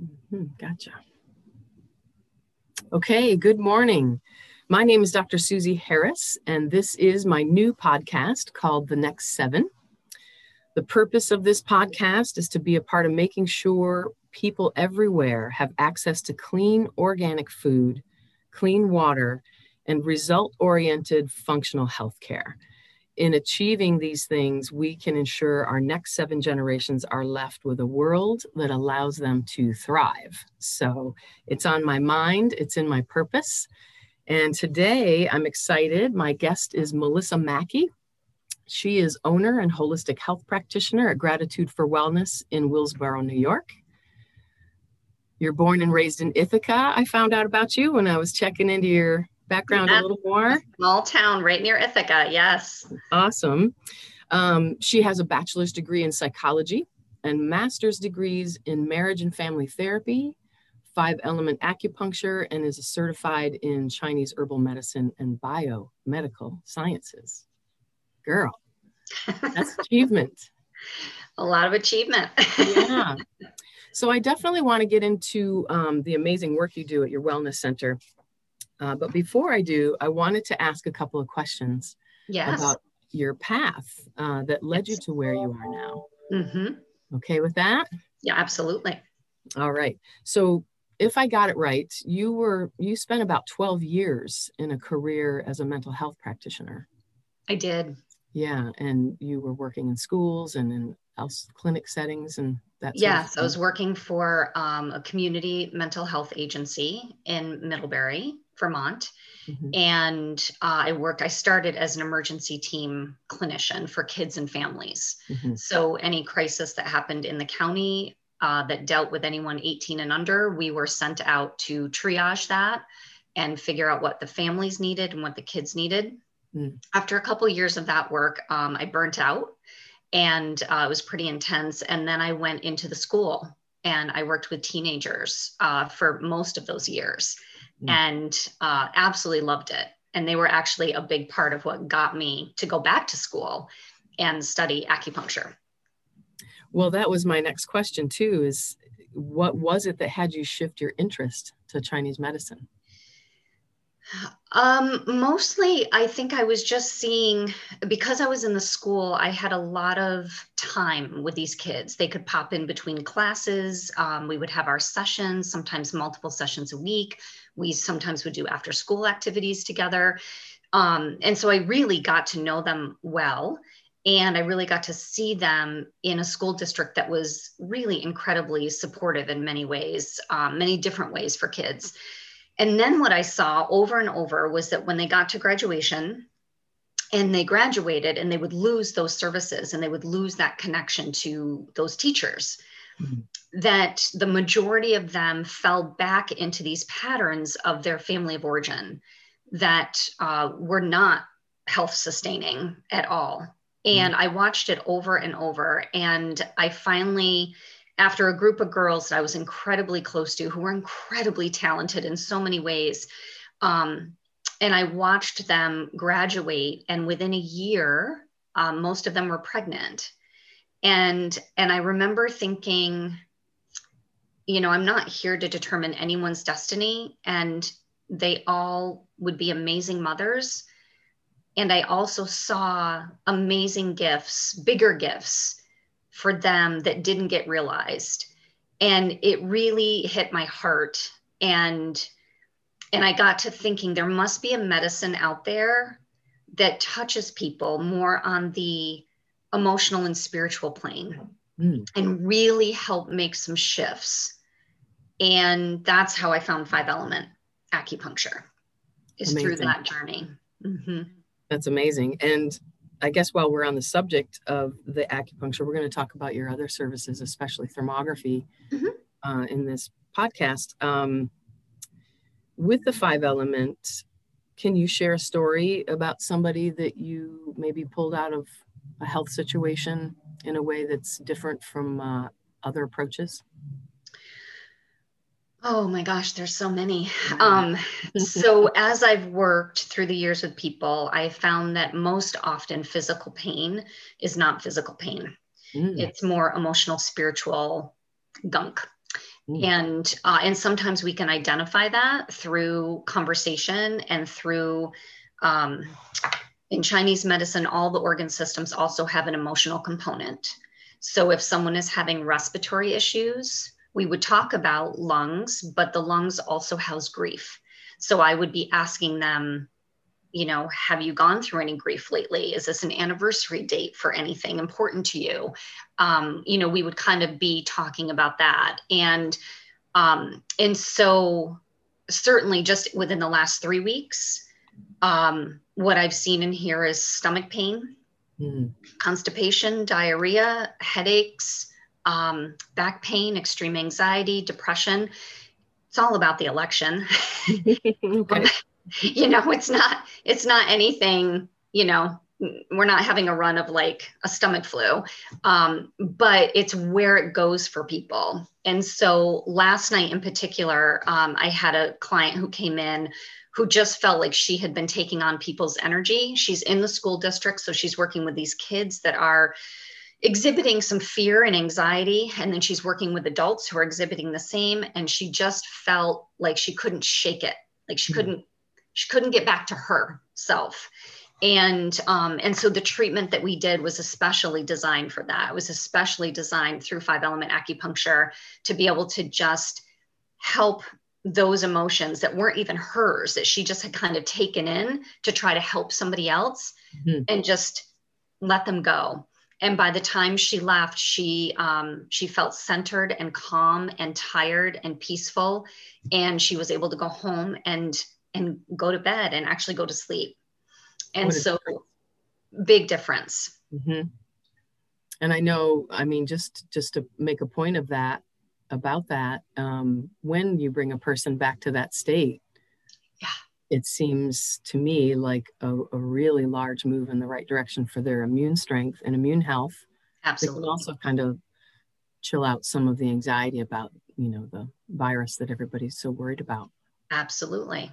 Mm-hmm. Gotcha. Okay, good morning. My name is Dr. Susie Harris, and this is my new podcast called The Next Seven. The purpose of this podcast is to be a part of making sure people everywhere have access to clean organic food, clean water, and result oriented functional health care. In achieving these things, we can ensure our next seven generations are left with a world that allows them to thrive. So it's on my mind, it's in my purpose. And today I'm excited. My guest is Melissa Mackey. She is owner and holistic health practitioner at Gratitude for Wellness in Willsboro, New York. You're born and raised in Ithaca. I found out about you when I was checking into your background yeah. a little more. Small town right near Ithaca, yes. Awesome. Um, she has a bachelor's degree in psychology and master's degrees in marriage and family therapy, five element acupuncture, and is certified in Chinese herbal medicine and biomedical sciences. Girl, that's achievement. A lot of achievement. yeah. So I definitely want to get into um, the amazing work you do at your wellness center. Uh, but before I do, I wanted to ask a couple of questions yes. about your path uh, that led you to where you are now. Mm-hmm. Okay with that? Yeah, absolutely. All right. So if I got it right, you were you spent about 12 years in a career as a mental health practitioner. I did. Yeah, and you were working in schools and in else clinic settings and that. Yes, I was working for um, a community mental health agency in Middlebury, Vermont, mm-hmm. and uh, I worked. I started as an emergency team clinician for kids and families. Mm-hmm. So any crisis that happened in the county uh, that dealt with anyone 18 and under, we were sent out to triage that and figure out what the families needed and what the kids needed Mm. After a couple years of that work, um, I burnt out and uh, it was pretty intense. And then I went into the school and I worked with teenagers uh, for most of those years mm. and uh, absolutely loved it. And they were actually a big part of what got me to go back to school and study acupuncture. Well, that was my next question too is what was it that had you shift your interest to Chinese medicine? Um, mostly, I think I was just seeing because I was in the school, I had a lot of time with these kids. They could pop in between classes. Um, we would have our sessions, sometimes multiple sessions a week. We sometimes would do after school activities together. Um, and so I really got to know them well. And I really got to see them in a school district that was really incredibly supportive in many ways, um, many different ways for kids. And then what I saw over and over was that when they got to graduation and they graduated and they would lose those services and they would lose that connection to those teachers. That the majority of them fell back into these patterns of their family of origin that uh, were not health sustaining at all. And I watched it over and over. And I finally, after a group of girls that I was incredibly close to who were incredibly talented in so many ways. Um, and I watched them graduate, and within a year, um, most of them were pregnant. And, and I remember thinking, you know, I'm not here to determine anyone's destiny, and they all would be amazing mothers. And I also saw amazing gifts, bigger gifts for them that didn't get realized and it really hit my heart and and i got to thinking there must be a medicine out there that touches people more on the emotional and spiritual plane mm. and really help make some shifts and that's how i found five element acupuncture is amazing. through that journey mm-hmm. that's amazing and I guess while we're on the subject of the acupuncture, we're going to talk about your other services, especially thermography, mm-hmm. uh, in this podcast. Um, with the five element, can you share a story about somebody that you maybe pulled out of a health situation in a way that's different from uh, other approaches? Oh my gosh, there's so many. Um, so, as I've worked through the years with people, I found that most often physical pain is not physical pain, mm. it's more emotional, spiritual gunk. Mm. And uh, and sometimes we can identify that through conversation and through um, in Chinese medicine, all the organ systems also have an emotional component. So if someone is having respiratory issues, we would talk about lungs, but the lungs also house grief. So I would be asking them, you know, have you gone through any grief lately? Is this an anniversary date for anything important to you? Um, you know, we would kind of be talking about that. And um, and so certainly just within the last three weeks, um, what I've seen in here is stomach pain, mm. constipation, diarrhea, headaches, um, back pain, extreme anxiety, depression. It's all about the election. okay. you know, it's not it's not anything, you know, we're not having a run of like a stomach flu um, but it's where it goes for people and so last night in particular um, i had a client who came in who just felt like she had been taking on people's energy. She's in the school district, so she's working with these kids that are exhibiting some fear and anxiety. And then she's working with adults who are exhibiting the same. And she just felt like she couldn't shake it, like she mm-hmm. couldn't, she couldn't get back to herself. And um, and so the treatment that we did was especially designed for that. It was especially designed through five element acupuncture to be able to just help those emotions that weren't even hers that she just had kind of taken in to try to help somebody else mm-hmm. and just let them go. And by the time she left she um, she felt centered and calm and tired and peaceful. And she was able to go home and and go to bed and actually go to sleep. And so big difference. Mm-hmm. and i know i mean just just to make a point of that about that um, when you bring a person back to that state yeah. it seems to me like a, a, really large move in the right direction for their immune strength and immune health. Absolutely it can also kind of chill out some of the anxiety about you know the virus that everybody's so worried about. Absolutely.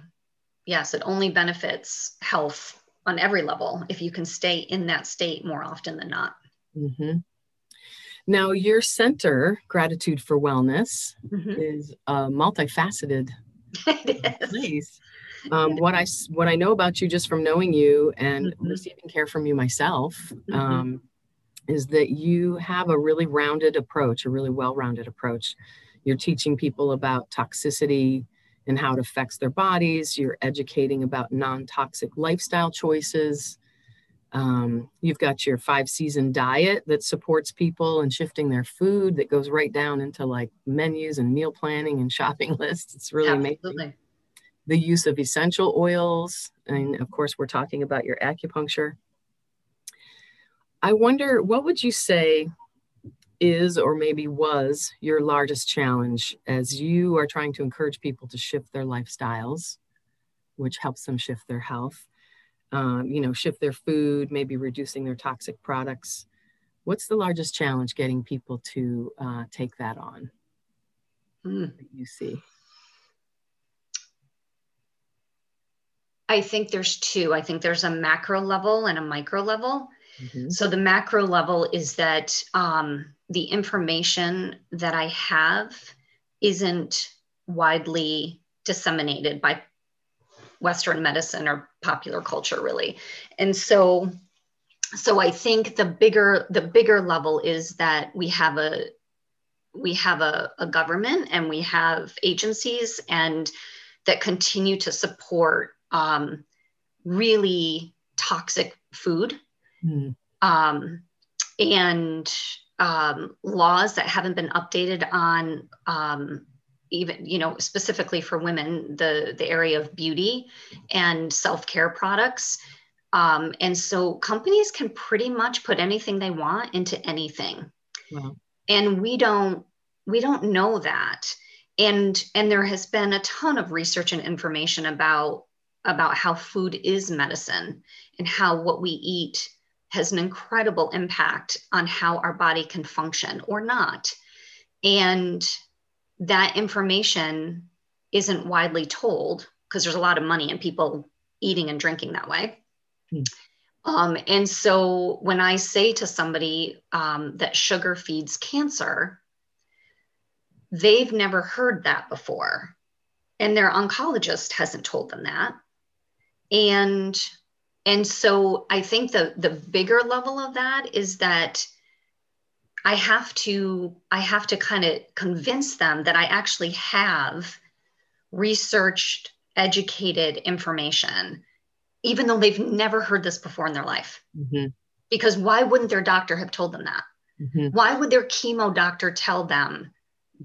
Yes it only benefits health on every level if you can stay in that state more often than not. Mm-hmm. Now, your center, Gratitude for Wellness, mm-hmm. is a multifaceted place. Um, what I what I know about you just from knowing you and mm-hmm. receiving care from you myself mm-hmm. um, is that you have a really rounded approach, a really well-rounded approach. You're teaching people about toxicity and how it affects their bodies. You're educating about non-toxic lifestyle choices. Um, you've got your five season diet that supports people and shifting their food that goes right down into like menus and meal planning and shopping lists. It's really Absolutely. amazing. The use of essential oils. And of course, we're talking about your acupuncture. I wonder, what would you say is or maybe was your largest challenge as you are trying to encourage people to shift their lifestyles, which helps them shift their health? Um, you know, shift their food, maybe reducing their toxic products. What's the largest challenge getting people to uh, take that on? Mm. You see. I think there's two. I think there's a macro level and a micro level. Mm-hmm. So the macro level is that um, the information that I have isn't widely disseminated by Western medicine or popular culture, really. And so, so I think the bigger the bigger level is that we have a we have a, a government and we have agencies and that continue to support um, really toxic food mm. um, and um, laws that haven't been updated on um, even you know specifically for women the the area of beauty and self-care products. Um, and so companies can pretty much put anything they want into anything. Wow. and we don't we don't know that. And and there has been a ton of research and information about about how food is medicine and how what we eat has an incredible impact on how our body can function or not. And that information isn't widely told because there's a lot of money in people eating and drinking that way. Hmm. Um, and so when I say to somebody um, that sugar feeds cancer, they've never heard that before. And their oncologist hasn't told them that. And and so I think the the bigger level of that is that I have to I have to kind of convince them that I actually have researched, educated information, even though they've never heard this before in their life. Mm-hmm. Because why wouldn't their doctor have told them that? Mm-hmm. Why would their chemo doctor tell them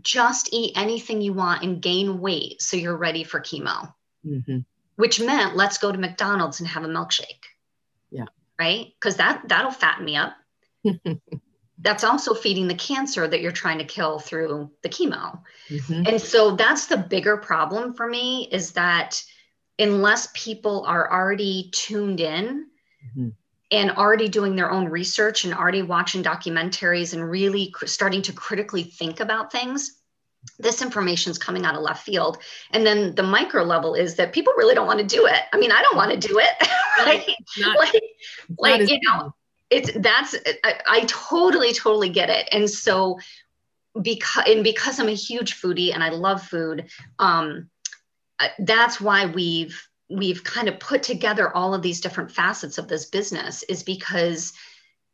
just eat anything you want and gain weight so you're ready for chemo? Mm-hmm. Which meant let's go to McDonald's and have a milkshake. Yeah. Right? Because that that'll fatten me up. that's also feeding the cancer that you're trying to kill through the chemo. Mm-hmm. And so that's the bigger problem for me is that unless people are already tuned in mm-hmm. and already doing their own research and already watching documentaries and really cr- starting to critically think about things, this information is coming out of left field. And then the micro level is that people really don't want to do it. I mean, I don't want to do it. right? Not, like, like you know, it's that's I, I totally totally get it. And so because and because i'm a huge foodie and i love food um that's why we've we've kind of put together all of these different facets of this business is because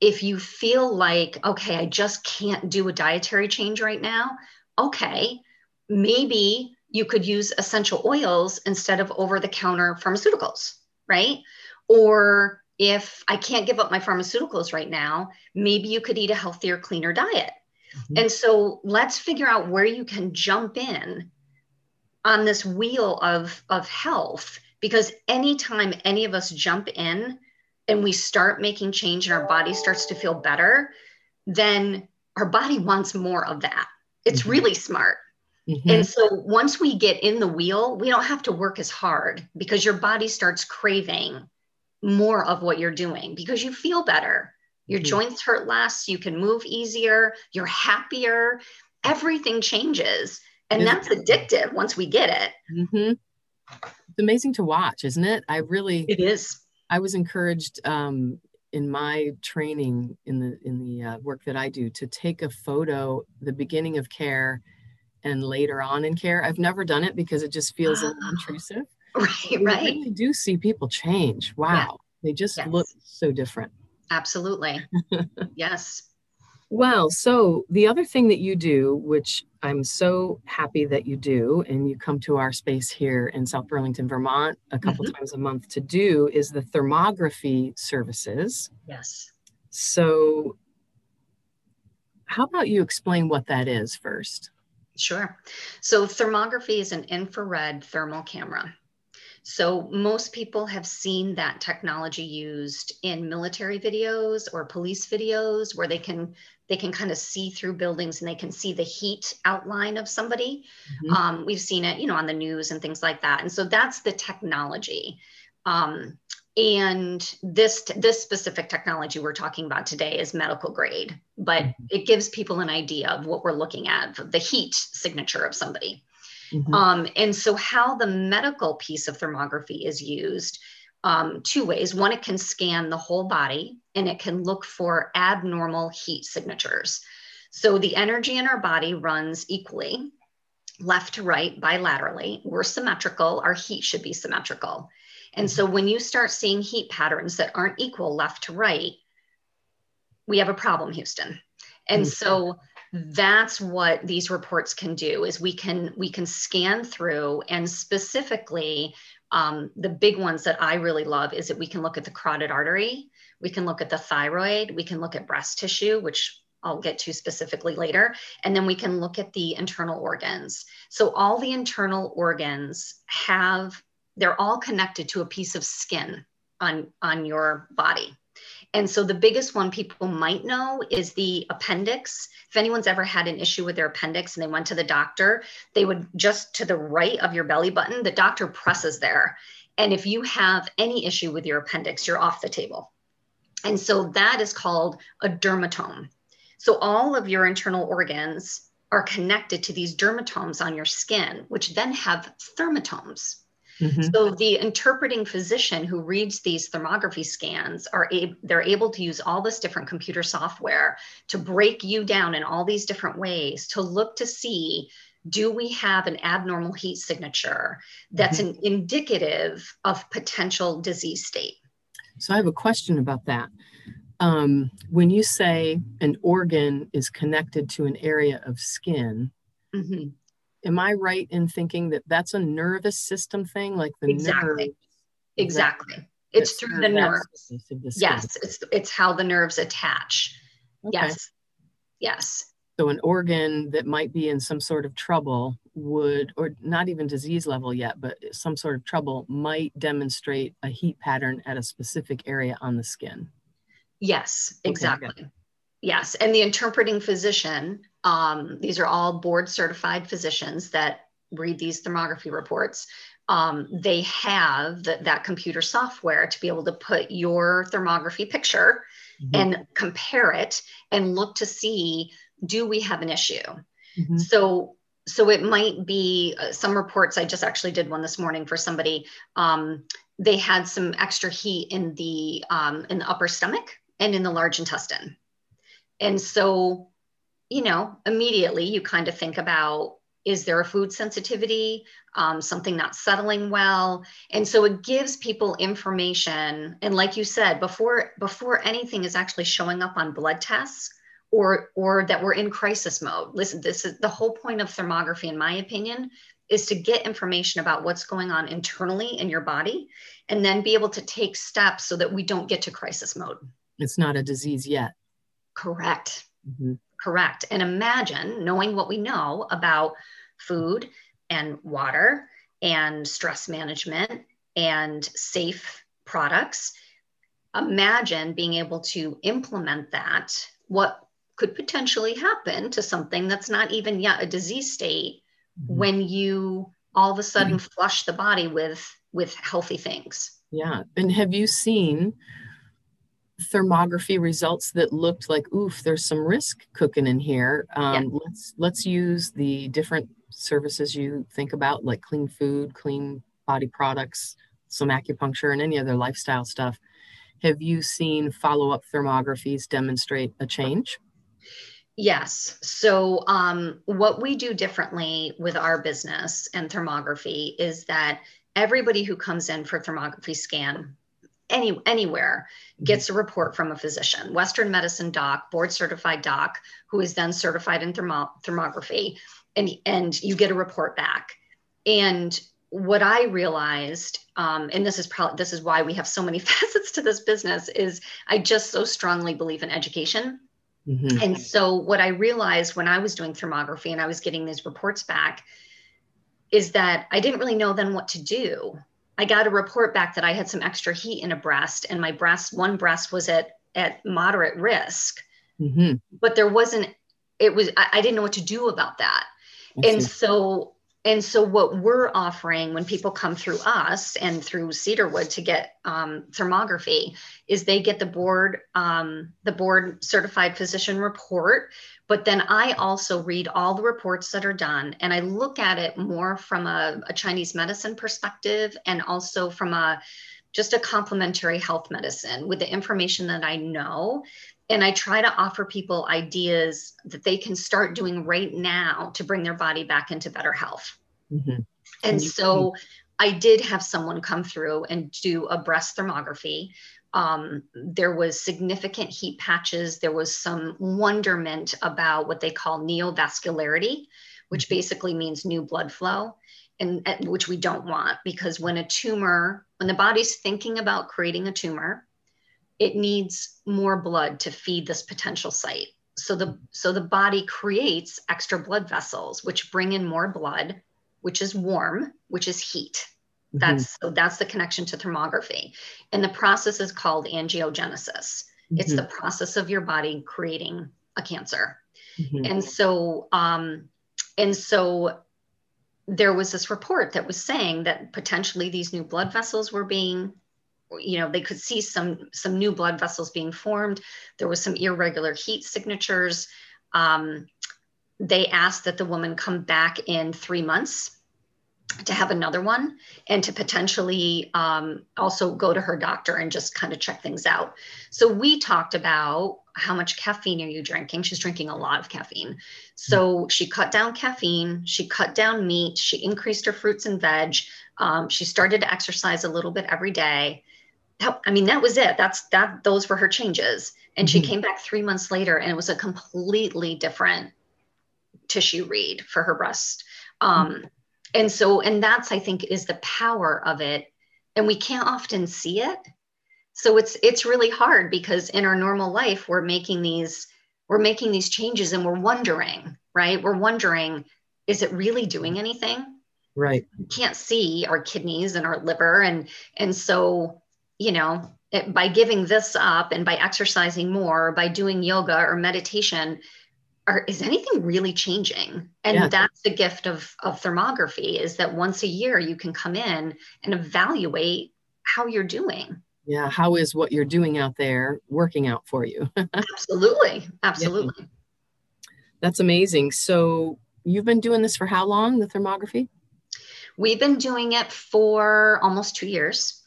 if you feel like okay i just can't do a dietary change right now okay maybe you could use essential oils instead of over the counter pharmaceuticals right? Or if I can't give up my pharmaceuticals right now, maybe you could eat a healthier, cleaner diet. Mm-hmm. And so let's figure out where you can jump in on this wheel of, of health. Because anytime any of us jump in and we start making change and our body starts to feel better, then our body wants more of that. It's mm-hmm. really smart. Mm-hmm. And so once we get in the wheel, we don't have to work as hard because your body starts craving more of what you're doing because you feel better. Your mm-hmm. joints hurt less, you can move easier, you're happier, everything changes. And that's addictive once we get it. Mm-hmm. It's amazing to watch, isn't it? I really, it is. I was encouraged um, in my training in the in the uh, work that I do to take a photo the beginning of care and later on in care. I've never done it because it just feels ah. intrusive. Right, right. I really do see people change. Wow. Yeah. They just yes. look so different. Absolutely. yes. Well, so the other thing that you do, which I'm so happy that you do, and you come to our space here in South Burlington, Vermont, a couple mm-hmm. times a month to do, is the thermography services. Yes. So, how about you explain what that is first? Sure. So, thermography is an infrared thermal camera. So most people have seen that technology used in military videos or police videos where they can they can kind of see through buildings and they can see the heat outline of somebody. Mm-hmm. Um, we've seen it, you know, on the news and things like that. And so that's the technology. Um, and this this specific technology we're talking about today is medical grade, but mm-hmm. it gives people an idea of what we're looking at, the heat signature of somebody. Mm-hmm. Um, and so, how the medical piece of thermography is used um, two ways. One, it can scan the whole body and it can look for abnormal heat signatures. So, the energy in our body runs equally, left to right, bilaterally. We're symmetrical, our heat should be symmetrical. And so, when you start seeing heat patterns that aren't equal left to right, we have a problem, Houston. And mm-hmm. so, that's what these reports can do is we can we can scan through and specifically um, the big ones that i really love is that we can look at the carotid artery we can look at the thyroid we can look at breast tissue which I'll get to specifically later. And then we can look at the internal organs. So, all the internal organs have, they're all connected to a piece of skin on, on your body. And so the biggest one people might know is the appendix. If anyone's ever had an issue with their appendix and they went to the doctor, they would just to the right of your belly button, the doctor presses there. And if you have any issue with your appendix, you're off the table. And so that is called a dermatome. So all of your internal organs are connected to these dermatomes on your skin, which then have thermatomes. Mm-hmm. So the interpreting physician who reads these thermography scans are able they're able to use all this different computer software to break you down in all these different ways to look to see do we have an abnormal heat signature that's mm-hmm. an indicative of potential disease state so i have a question about that um, when you say an organ is connected to an area of skin mm-hmm am I right in thinking that that's a nervous system thing, like the exactly, nerves, exactly. It's through the nerves. Yes, it's it's how the nerves attach. Okay. Yes, yes. So an organ that might be in some sort of trouble would, or not even disease level yet, but some sort of trouble might demonstrate a heat pattern at a specific area on the skin. Yes, exactly. Okay, Yes, and the interpreting physician, um, these are all board certified physicians that read these thermography reports. Um, they have the, that computer software to be able to put your thermography picture mm-hmm. and compare it and look to see do we have an issue. Mm-hmm. So so it might be uh, some reports. I just actually did one this morning for somebody. Um, they had some extra heat in the um, in the upper stomach and in the large intestine and so, you know, immediately you kind of think about is there a food sensitivity, um, something not settling well? And so it gives people information. And like you said, before before anything is actually showing up on blood tests or or that we're in crisis mode. Listen, this is the whole point of thermography, in my opinion, is to get information about what's going on internally in your body and then be able to take steps so that we don't get to crisis mode. It's not a disease yet. Correct. Mm-hmm. Correct. And imagine knowing what we know about food and water and stress management and safe products. Imagine being able to implement that, what could potentially happen to something that's not even yet a disease state mm-hmm. when you all of a sudden mm-hmm. flush the body with with healthy things. Yeah. And have you seen thermography results that looked like, oof, there's some risk cooking in here. Um, yeah. Let's let's use the different services you think about, like clean food, clean body products, some acupuncture, and any other lifestyle stuff. Have you seen follow-up thermographies demonstrate a change? Yes. So, um, what we do differently with our business and thermography is that everybody who comes in for thermography scan any anywhere mm-hmm. gets a report from a physician western medicine doc board certified doc who is then certified in thermo- thermography and and you get a report back and what i realized um, and this is probably this is why we have so many facets to this business is i just so strongly believe in education mm-hmm. and so what i realized when i was doing thermography and i was getting these reports back is that i didn't really know then what to do I got a report back that I had some extra heat in a breast, and my breast, one breast was at at moderate risk. Mm-hmm. But there wasn't. It was. I, I, didn't know what to do about that, and so and so what we're offering when people come through us and through cedarwood to get um, thermography is they get the board um, the board certified physician report but then i also read all the reports that are done and i look at it more from a, a chinese medicine perspective and also from a just a complementary health medicine with the information that i know and I try to offer people ideas that they can start doing right now to bring their body back into better health. Mm-hmm. And so I did have someone come through and do a breast thermography. Um, there was significant heat patches. There was some wonderment about what they call neovascularity, which mm-hmm. basically means new blood flow, and, and which we don't want because when a tumor, when the body's thinking about creating a tumor, it needs more blood to feed this potential site so the so the body creates extra blood vessels which bring in more blood which is warm which is heat mm-hmm. that's so that's the connection to thermography and the process is called angiogenesis mm-hmm. it's the process of your body creating a cancer mm-hmm. and so um and so there was this report that was saying that potentially these new blood vessels were being you know they could see some some new blood vessels being formed there was some irregular heat signatures um, they asked that the woman come back in three months to have another one and to potentially um, also go to her doctor and just kind of check things out. So we talked about how much caffeine are you drinking? She's drinking a lot of caffeine. So she cut down caffeine, she cut down meat, she increased her fruits and veg. Um, she started to exercise a little bit every day. That, I mean, that was it. That's that. Those were her changes. And mm-hmm. she came back three months later, and it was a completely different tissue read for her breast. Um, mm-hmm. And so, and that's I think is the power of it. And we can't often see it so it's it's really hard because in our normal life we're making these we're making these changes and we're wondering right we're wondering is it really doing anything right we can't see our kidneys and our liver and and so you know it, by giving this up and by exercising more by doing yoga or meditation are, is anything really changing? And yeah. that's the gift of of thermography is that once a year you can come in and evaluate how you're doing. Yeah how is what you're doing out there working out for you? Absolutely absolutely. Yeah. that's amazing. So you've been doing this for how long the thermography? We've been doing it for almost two years.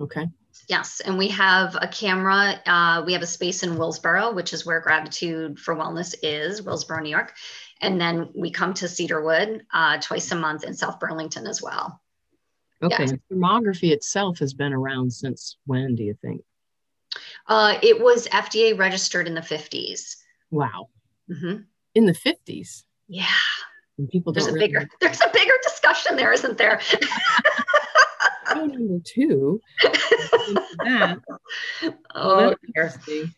Okay yes and we have a camera uh, we have a space in willsboro which is where gratitude for wellness is willsboro new york and then we come to cedarwood uh, twice a month in south burlington as well Okay. Yes. Thermography itself has been around since when, do you think? Uh, it was FDA registered in the 50s. Wow. Mm-hmm. In the 50s? Yeah. And people there's a really bigger there's a bigger discussion there, isn't there? oh, number two. that. Oh, interesting.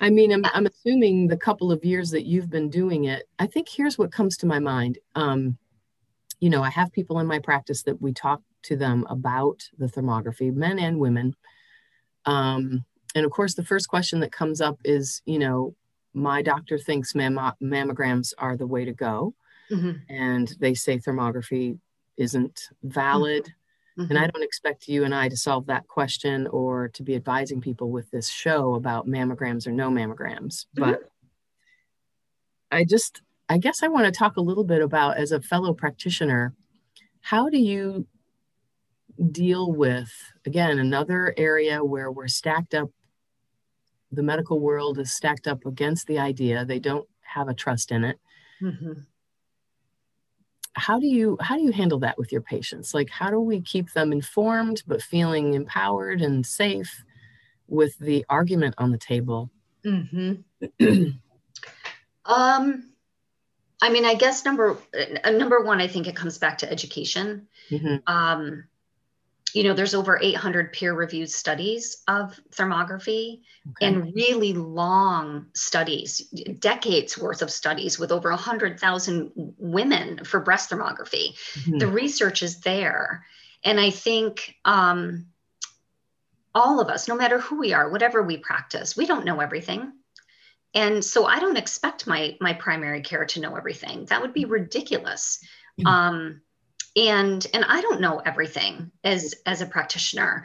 I mean, I'm, I'm assuming the couple of years that you've been doing it, I think here's what comes to my mind. Um, you know, I have people in my practice that we talk to them about the thermography, men and women. Um, and of course, the first question that comes up is, you know, my doctor thinks mam- mammograms are the way to go. Mm-hmm. And they say thermography isn't valid. Mm-hmm. And I don't expect you and I to solve that question or to be advising people with this show about mammograms or no mammograms. Mm-hmm. But I just, I guess I want to talk a little bit about, as a fellow practitioner, how do you deal with, again, another area where we're stacked up, the medical world is stacked up against the idea, they don't have a trust in it. Mm-hmm. How do you how do you handle that with your patients? Like how do we keep them informed but feeling empowered and safe with the argument on the table? Mm-hmm. um I mean, I guess number uh, number one, I think it comes back to education. Mm-hmm. Um, you know, there's over 800 peer-reviewed studies of thermography okay. and really long studies, decades worth of studies with over 100,000 women for breast thermography. Mm-hmm. The research is there, and I think um, all of us, no matter who we are, whatever we practice, we don't know everything and so i don't expect my my primary care to know everything that would be ridiculous mm-hmm. um, and and i don't know everything as as a practitioner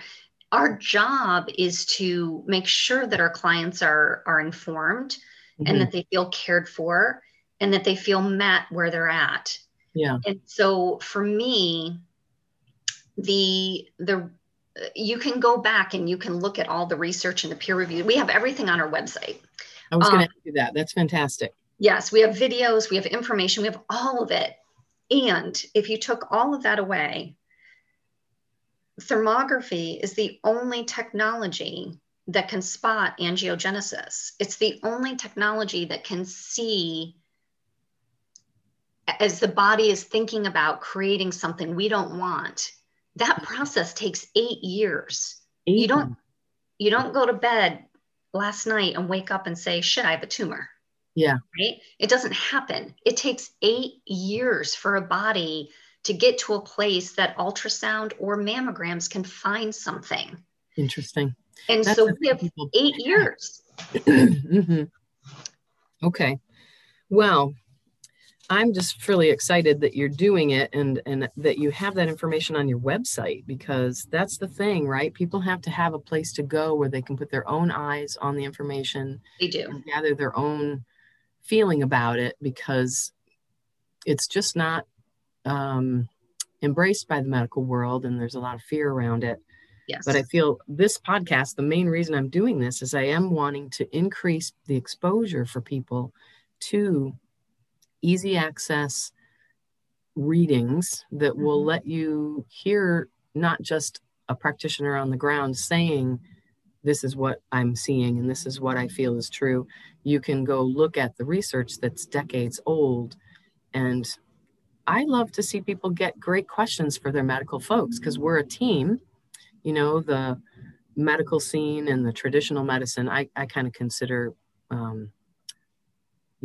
our job is to make sure that our clients are are informed mm-hmm. and that they feel cared for and that they feel met where they're at yeah and so for me the the you can go back and you can look at all the research and the peer review we have everything on our website I was going to do that. That's fantastic. Yes, we have videos, we have information, we have all of it. And if you took all of that away, thermography is the only technology that can spot angiogenesis. It's the only technology that can see as the body is thinking about creating something we don't want. That process takes eight years. Eight. You don't you don't go to bed last night and wake up and say, shit, I have a tumor. Yeah. Right. It doesn't happen. It takes eight years for a body to get to a place that ultrasound or mammograms can find something. Interesting. And That's so we have eight years. mm-hmm. Okay. Well, I'm just really excited that you're doing it and and that you have that information on your website because that's the thing, right? People have to have a place to go where they can put their own eyes on the information. They do. gather their own feeling about it because it's just not um embraced by the medical world and there's a lot of fear around it. Yes. But I feel this podcast, the main reason I'm doing this is I am wanting to increase the exposure for people to easy access readings that will mm-hmm. let you hear not just a practitioner on the ground saying, This is what I'm seeing and this is what I feel is true. You can go look at the research that's decades old. And I love to see people get great questions for their medical folks because we're a team. You know, the medical scene and the traditional medicine, I, I kind of consider um,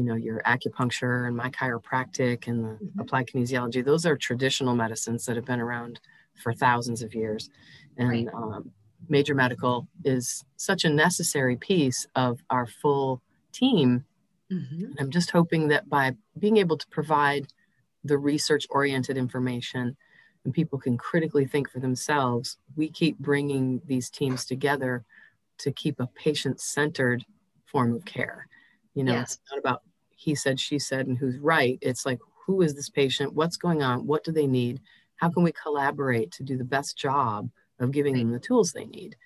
you know your acupuncture and my chiropractic and the mm-hmm. applied kinesiology those are traditional medicines that have been around for thousands of years and right. um, major medical is such a necessary piece of our full team mm-hmm. i'm just hoping that by being able to provide the research oriented information and people can critically think for themselves we keep bringing these teams together to keep a patient centered form of care you know yes. it's not about he said, she said, and who's right. It's like, who is this patient? What's going on? What do they need? How can we collaborate to do the best job of giving them the tools they need?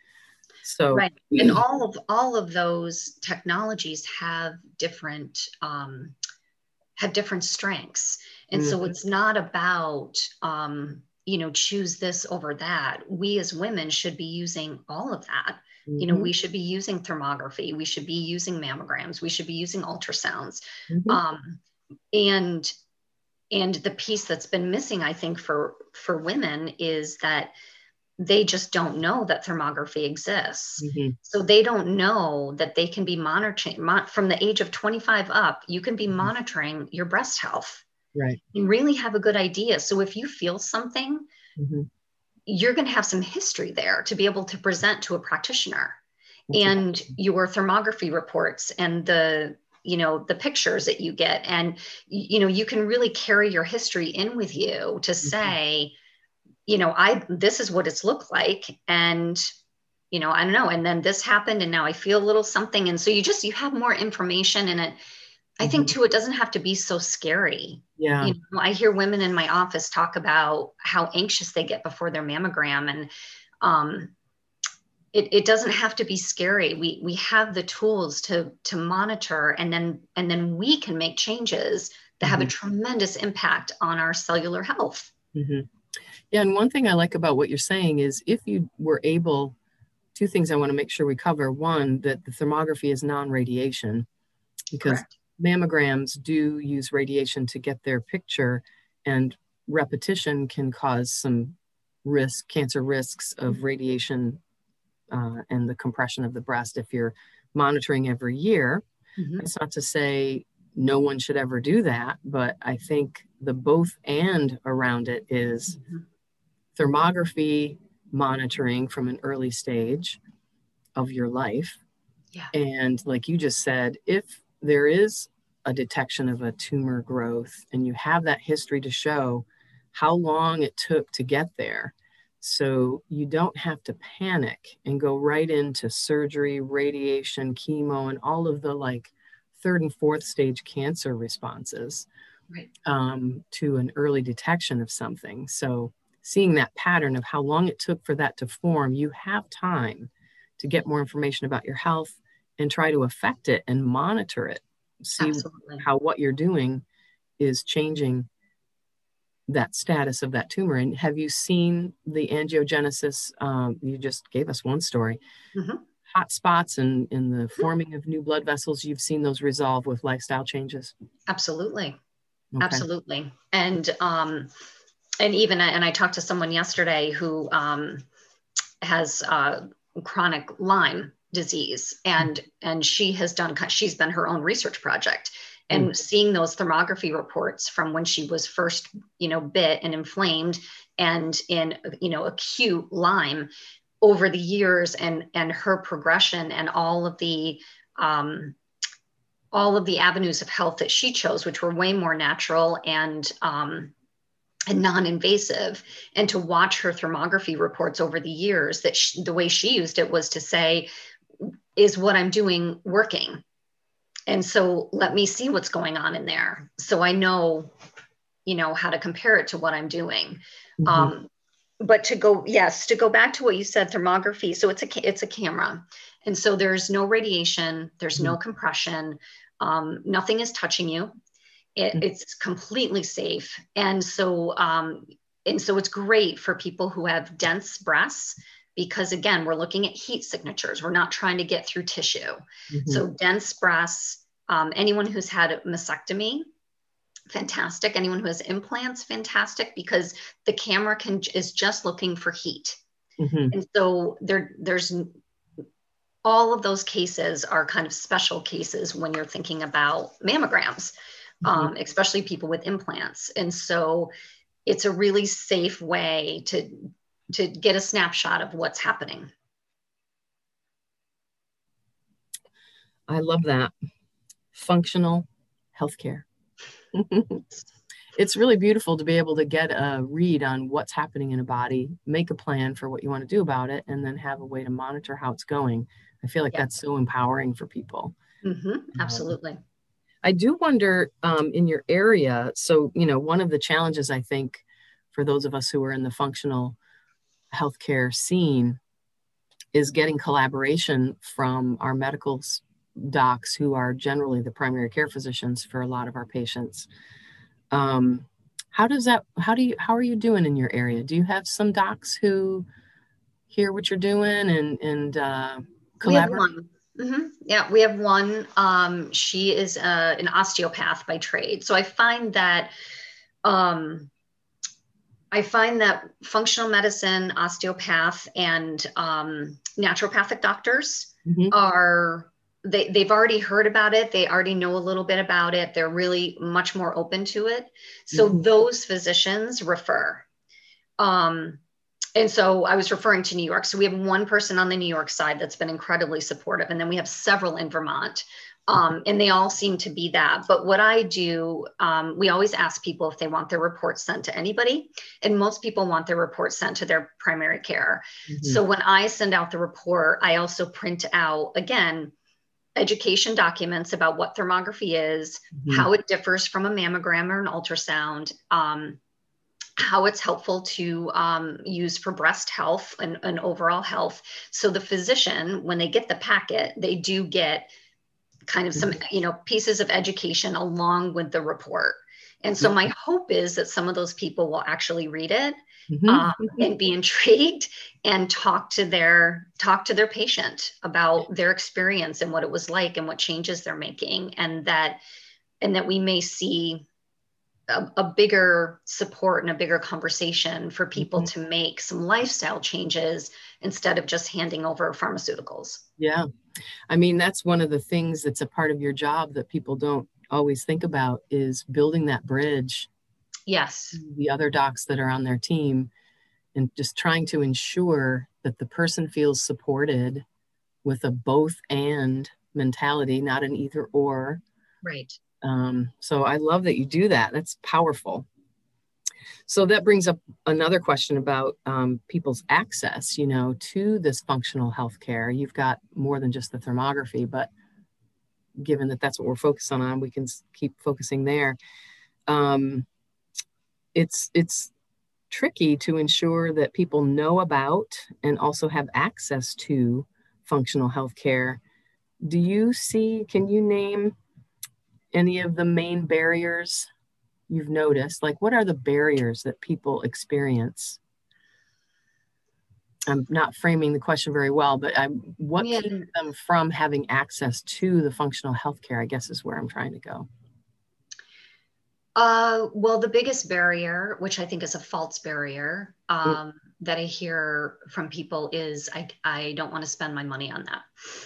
So right, and all of all of those technologies have different um, have different strengths, and mm-hmm. so it's not about um, you know choose this over that. We as women should be using all of that Mm-hmm. You know, we mm-hmm. should be using thermography, we should be using mammograms, we should be using ultrasounds. Mm-hmm. Um, and and the piece that's been missing, I think, for for women is that they just don't know that thermography exists. Mm-hmm. So they don't know that they can be monitoring mon- from the age of 25 up, you can be mm-hmm. monitoring your breast health. Right. And really have a good idea. So if you feel something, mm-hmm you're going to have some history there to be able to present to a practitioner and your thermography reports and the you know the pictures that you get and you know you can really carry your history in with you to mm-hmm. You know i this is what it's looked like and you know i don't know and then this happened and now i feel a little something and so you just you have more information and it I think mm-hmm. too, it doesn't have to be so scary. Yeah. You know, I hear women in my office talk about how anxious they get before their mammogram. And um, it, it doesn't have to be scary. We we have the tools to to monitor and then and then we can make changes that mm-hmm. have a mm-hmm. tremendous impact on our cellular health. Mm-hmm. Yeah, and one thing I like about what you're saying is if you were able, two things I want to make sure we cover. One, that the thermography is non-radiation, because Correct mammograms do use radiation to get their picture, and repetition can cause some risk, cancer risks of radiation uh, and the compression of the breast if you're monitoring every year. Mm-hmm. It's not to say no one should ever do that, but I think the both and around it is mm-hmm. Thermography monitoring from an early stage of your life. Yeah. And like you just said, if there is a detection of a tumor growth and you have that history to show how long it took to get there. So you don't have to panic and go right into surgery, radiation, chemo, and all of the like third and fourth stage cancer responses right. um, to an early detection of something. So seeing that pattern of how long it took for that to form, you have time to get more information about your health and try to affect it and monitor it see Absolutely. how what you're doing is changing that status of that tumor. And have you seen the angiogenesis? Um, you just gave us one story. Mm-hmm. Hot spots and in, in the mm-hmm. forming of new blood vessels, you've seen those resolve with lifestyle changes? Absolutely. Okay. Absolutely. And um, and even and I talked to someone yesterday who um, has uh, chronic Lyme disease and and she has done she's been her own research project and mm. seeing those thermography reports from when she was first you know bit and inflamed and in you know acute lyme over the years and and her progression and all of the um, all of the avenues of health that she chose which were way more natural and um, and non-invasive and to watch her thermography reports over the years that she, the way she used it was to say is what I'm doing working? And so let me see what's going on in there. So I know you know how to compare it to what i'm doing mm-hmm. um, but to go yes to go back to what you said thermography so it's a it's a camera and so there's no radiation there's mm-hmm. no compression um, nothing is touching you it, mm-hmm. it's completely safe and so um, and so it's great for people who have dense breasts because again we're looking at heat signatures we're not trying to get through tissue mm-hmm. so dense breasts um, anyone who's had a mastectomy fantastic. Anyone who has implants, fantastic, because the camera can is just looking for heat. Mm-hmm. And so there, there's all of those cases are kind of special cases when you're thinking about mammograms. Um, especially people with implants. And so it's a really safe way to to get a snapshot of what's happening. I love that. Functional healthcare. it's really beautiful to be able to get a read on what's happening in a body, make a plan for what you want to do about it, and then have a way to monitor how it's going. I feel like yeah. that's so empowering for people. Mm-hmm. Um, Absolutely. Um, I do wonder um, in your area. So, you know, one of the challenges I think for those of us who are in the functional healthcare scene is getting collaboration from our medical docs who are generally the primary care physicians for a lot of our patients. Um, how does that, how do you, how are you doing in your area? Do you have some docs who hear what you're doing and, and uh, collaborate? Mm-hmm. Yeah, we have one. Um, she is uh, an osteopath by trade. So I find that um, I find that functional medicine, osteopath, and um, naturopathic doctors mm-hmm. are they, they've already heard about it they already know a little bit about it they're really much more open to it so mm-hmm. those physicians refer um, and so i was referring to new york so we have one person on the new york side that's been incredibly supportive and then we have several in vermont um, and they all seem to be that but what i do um, we always ask people if they want their report sent to anybody and most people want their report sent to their primary care mm-hmm. so when i send out the report i also print out again education documents about what thermography is, mm-hmm. how it differs from a mammogram or an ultrasound, um, how it's helpful to um, use for breast health and, and, overall health. So the physician, when they get the packet, they do get kind of some, mm-hmm. you know, pieces of education along with the report. And so my hope is that some of those people will actually read it mm-hmm. um, mm-hmm. and be intrigued and talk to their talk to their patient about their experience and what it was like and what changes they're making and that and that we may see a, a bigger support and a bigger conversation for people mm-hmm. to make some lifestyle changes instead of just handing over pharmaceuticals. Yeah. I mean that's one of the things that's a part of your job that people don't always think about is building that bridge yes. the other docs that are on their team and just trying to ensure that the person feels supported with a both and mentality not an either or. Right um, so i love that you do that. That's powerful. So that brings up another question about um, people's access you know to this functional health care you've got more than just the thermography but given that that's what we're focusing on we can keep focusing there. Um, it's it's tricky to ensure that people know about and also have access to functional health care. Do you see, can you name any of the main barriers you've noticed? Like, what are the barriers that people experience? I'm not framing the question very well, but I'm, what yeah. keeps them from having access to the functional healthcare? I guess is where I'm trying to go. Uh, well, the biggest barrier, which I think is a false barrier, mm. um, that I hear from people is I, I don't want to spend my money on that.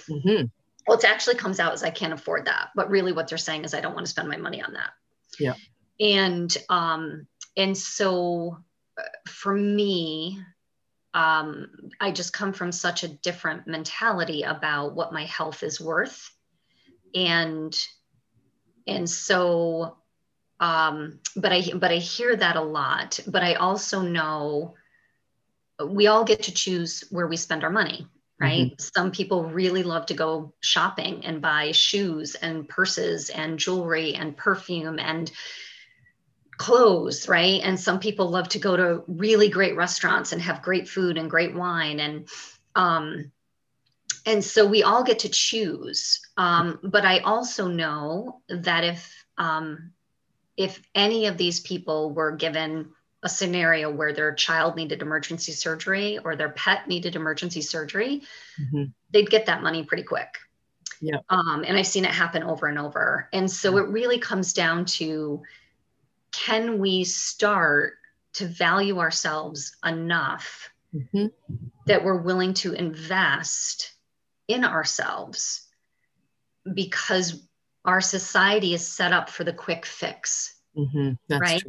Mm-hmm. Well, it actually comes out as I can't afford that, but really what they're saying is I don't want to spend my money on that. Yeah. And um, and so uh, for me, um, I just come from such a different mentality about what my health is worth, and and so um, but I but I hear that a lot. But I also know we all get to choose where we spend our money, right? Mm-hmm. Some people really love to go shopping and buy shoes and purses and jewelry and perfume and clothes, right? And some people love to go to really great restaurants and have great food and great wine. And um, and so we all get to choose. Um, but I also know that if um, if any of these people were given a scenario where their child needed emergency surgery or their pet needed emergency surgery, mm-hmm. they'd get that money pretty quick. Yeah. Um, and I've seen it happen over and over. And so it really comes down to can we start to value ourselves enough mm-hmm. that we're willing to invest in ourselves because our society is set up for the quick fix mm-hmm. right?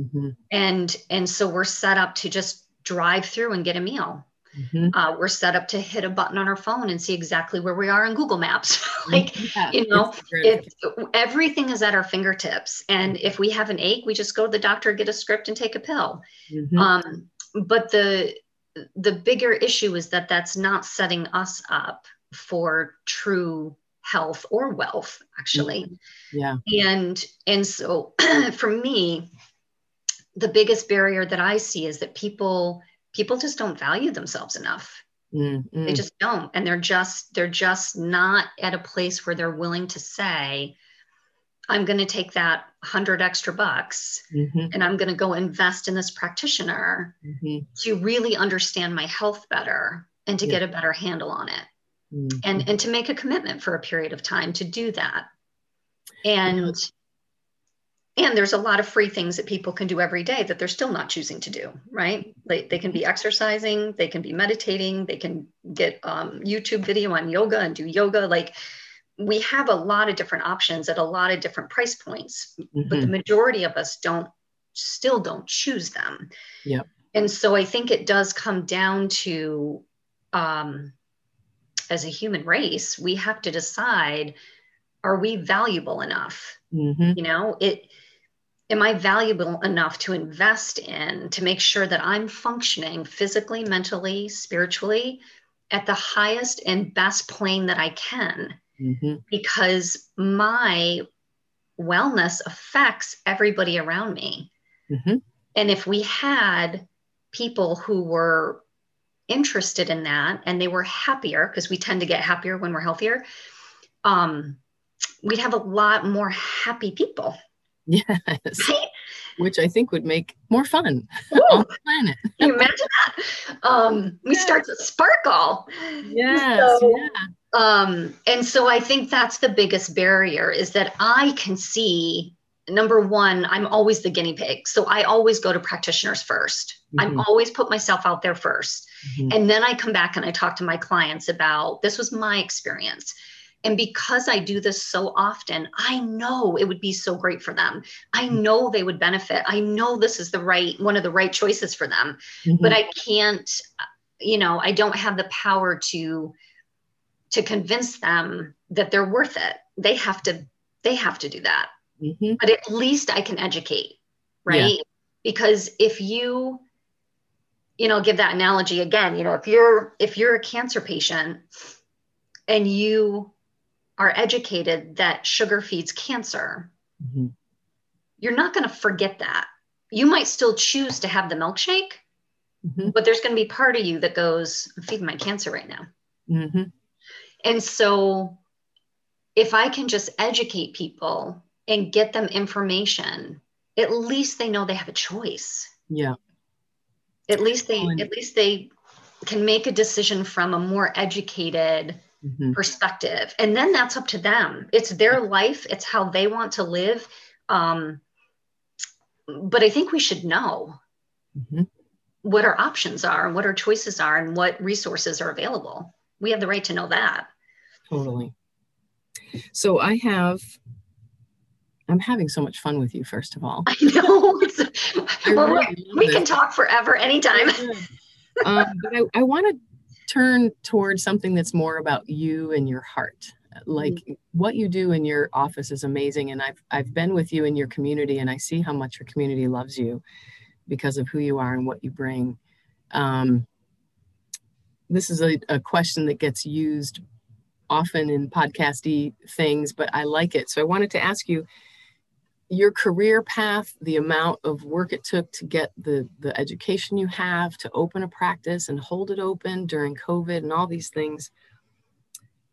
mm-hmm. and and so we're set up to just drive through and get a meal. Mm-hmm. uh, we're set up to hit a button on our phone and see exactly where we are in google maps. Like yeah, you know it, everything is at our fingertips. And if we have an ache we just go to the doctor get a script and take a pill. Mm-hmm. um, but the the bigger issue is that that's not setting us up for true health or wealth actually mm-hmm. yeah and and so for me the biggest barrier that i see is that people people just don't value themselves enough mm-hmm. they just don't and they're just they're just not at a place where they're willing to say i'm going to take that 100 extra bucks mm-hmm. and i'm going to go invest in this practitioner mm-hmm. to really understand my health better and to yeah. get a better handle on it mm-hmm. and and to make a commitment for a period of time to do that. And and there's a lot of free things that people can do every day that they're still not choosing to do right? They, they can be exercising they can be meditating they can get um, youtube video on yoga and do yoga. Like we have a lot of different options at a lot of different price points mm-hmm. but the majority of us don't still don't choose them. Yeah and so i think it does come down to um, as a human race, we have to decide are we valuable enough? Mm-hmm. You know, it am I valuable enough to invest in to make sure that I'm functioning physically, mentally, spiritually at the highest and best plane that I can? Mm-hmm. Because my wellness affects everybody around me. Mm-hmm. And if we had people who were interested in that and they were happier because we tend to get happier when we're healthier um, we'd have a lot more happy people yes right? which i think would make more fun Ooh, on the planet Can you imagine that um, we yeah. start to sparkle yes so, yeah. um, and so i think that's the biggest barrier is that i can see number one, I'm always the guinea pig. So I always go to practitioners 1st i mm-hmm. I'm always put myself out there 1st mm-hmm. And then I come back and I talk to my clients about this was my experience. And because I do this so often, I know it would be so great for them. I mm-hmm. know they would benefit. I know this is the right one of the right choices for them. Mm-hmm. But I can't, you know, I don't have the power to to convince them that they're worth it. They have to they have to do that mm-hmm. but at least I can educate, right? Yeah. Because if you, you know, give that analogy again, you know, if you're if you're a cancer patient and you are educated that sugar feeds cancer, mm-hmm. you're not going to forget that. You might still choose to have the milkshake, mm-hmm. but there's going to be part of you that goes, I'm feeding my cancer right now. Mm-hmm. And so if I can just educate people and get them information, at least they know they have a choice. Yeah. At least they at least they can make a decision from a more educated mm-hmm. perspective. And then that's up to them. It's their life, it's how they want to live. Um, but I think we should know mm-hmm. what our options are and what our choices are and what resources are available. We have the right to know that. Totally. So I have I'm having so much fun with you, first of all. I know. I well, really we can talk forever anytime. um, but I, I want to turn towards something that's more about you and your heart. Like mm-hmm. what you do in your office is amazing. And I've, I've been with you in your community and I see how much your community loves you because of who you are and what you bring. Um, this is a, a question that gets used often in podcasty things, but I like it. So I wanted to ask you, your career path, the amount of work it took to get the the education you have to open a practice and hold it open during COVID and all these things.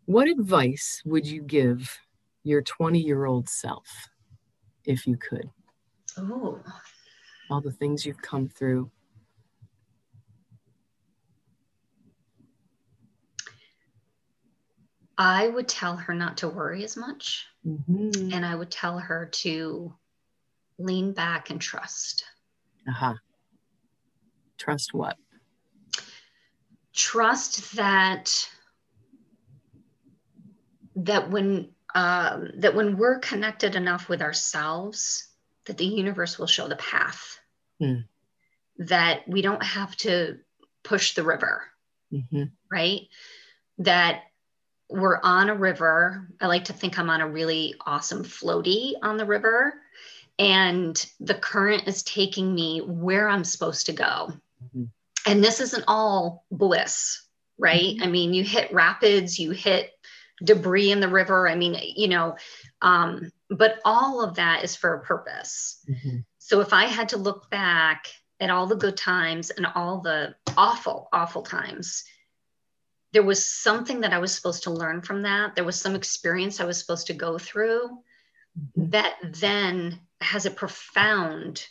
What advice would you give your 20 year old self if you could? Oh, all the things you've come through. I would tell her not to worry as much. Mm-hmm. And I would tell her to lean back and trust. Uh-huh. Trust what? Trust that that when um, that when we're connected enough with ourselves, that the universe will show the path. Mm. That we don't have to push the river, Mm-hmm. right? That we're on a river. I like to think I'm on a really awesome floaty on the river, and the current is taking me where I'm supposed to go. Mhm. And this isn't all bliss, right? Mhm. I mean, you hit rapids, you hit debris in the river. I mean, you know, um, but all of that is for a purpose. Mm-hmm. So if I had to look back at all the good times and all the awful, awful times, there was something that I was supposed to learn from that. There was some experience I was supposed to go through Mhm. that then has a profound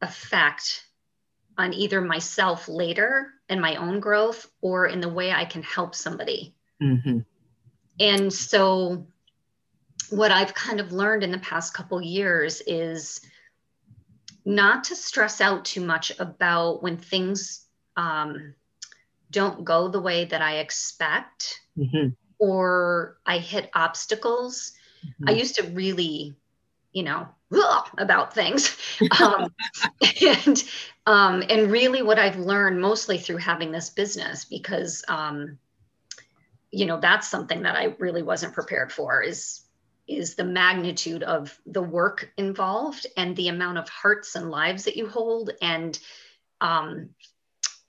effect on either myself later and my own growth or in the way I can help somebody. Mm-hmm. And so, what I've kind of learned in the past couple years is not to stress out too much about when things um, don't go the way that I expect Mm-hmm. or I hit obstacles. I used to really, you know, about things. Um, and um, and really what I've learned mostly through having this business because um, you know that's something that I really wasn't prepared for is is the magnitude of the work involved and the amount of hearts and lives that you hold and um,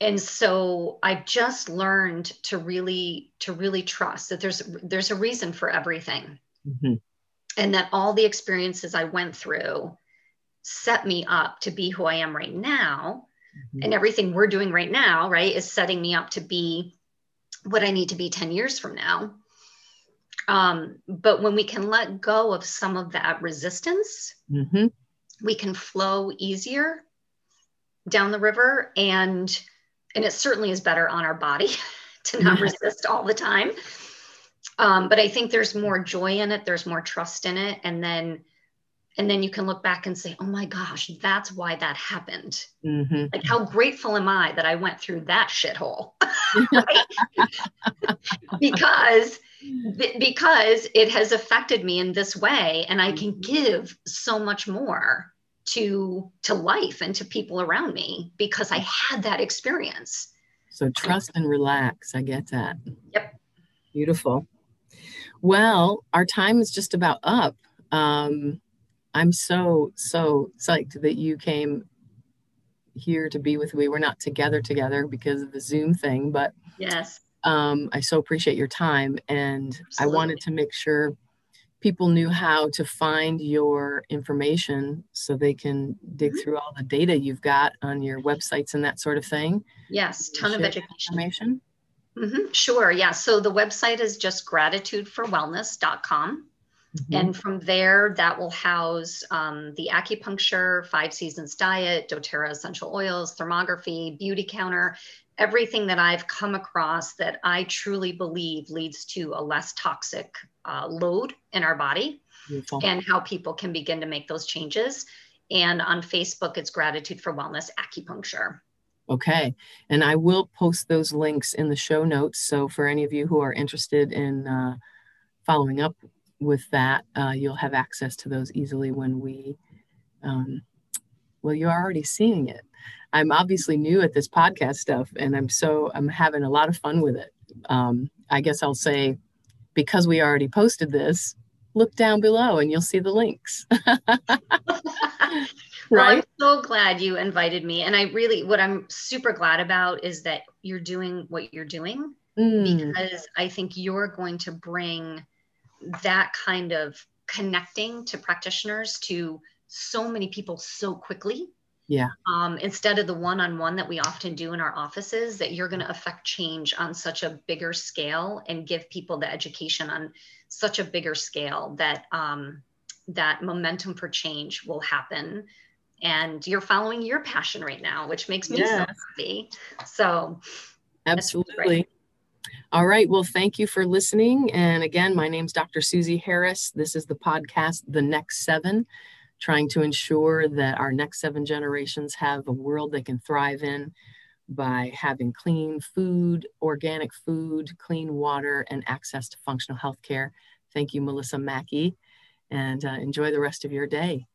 and so i've just learned to really to really trust that there's there's a reason for everything Mm-hmm. and that all the experiences i went through set me up to be who i am right now Mhm. and everything we're doing right now right is setting me up to be what i need to be 10 years from now um, but when we can let go of some of that resistance Mm-hmm. we can flow easier down the river and and it certainly is better on our body to not resist all the time. Um, but i think there's more joy in it there's more trust in it and then and then you can look back and say oh my gosh that's why that happened. Mm-hmm. like how grateful am i that i went through that shithole? Because because it has affected me in this way and i can give so much more to to life and to people around me because i had that experience So trust and relax. I get that. Yep. Beautiful. Well, our time is just about up. Um, I'm so, so psyched that you came here to be with me. We're not together together because of the Zoom thing, but yes um, I so appreciate your time. And I wanted to make sure people knew how to find your information so they can dig Mhm. through all the data you've got on your websites and that sort of thing. yes ton of education Information. Mhm, sure yeah so the website is just gratitudeforwellness.com Mhm. And from there, that will house um, the acupuncture, five seasons diet, doTERRA essential oils, thermography, Beautycounter, everything that I've come across that I truly believe leads to a less toxic uh, load in our body Beautiful. and how people can begin to make those changes. And on Facebook, it's Gratitude for Wellness Acupuncture. Okay. And I will post those links in the show notes. So for any of you who are interested in uh, following up with that, uh, you'll have access to those easily when we, um, well, you're already seeing it. I'm obviously new at this podcast stuff and I'm so, I'm having a lot of fun with it. Um, I guess I'll say, because we already posted this, look down below and you'll see the links. Well, right? I'm so glad you invited me. And I really, what I'm super glad about is that you're doing what you're doing Mm, because I think you're going to bring that kind of connecting to practitioners to so many people so quickly yeah. Um, instead of the one-on-one that we often do in our offices that you're going to affect change on such a bigger scale and give people the education on such a bigger scale that um, that momentum for change will happen. And you're following your passion right now which makes me so happy. So absolutely. All right. Well thank you for listening. And again my name's dr susie harris. This is the podcast the next seven trying to ensure that our next seven generations have a world they can thrive in by having clean food, organic food, clean water, and access to functional health care. Thank you, Melissa Mackey, and uh, enjoy the rest of your day.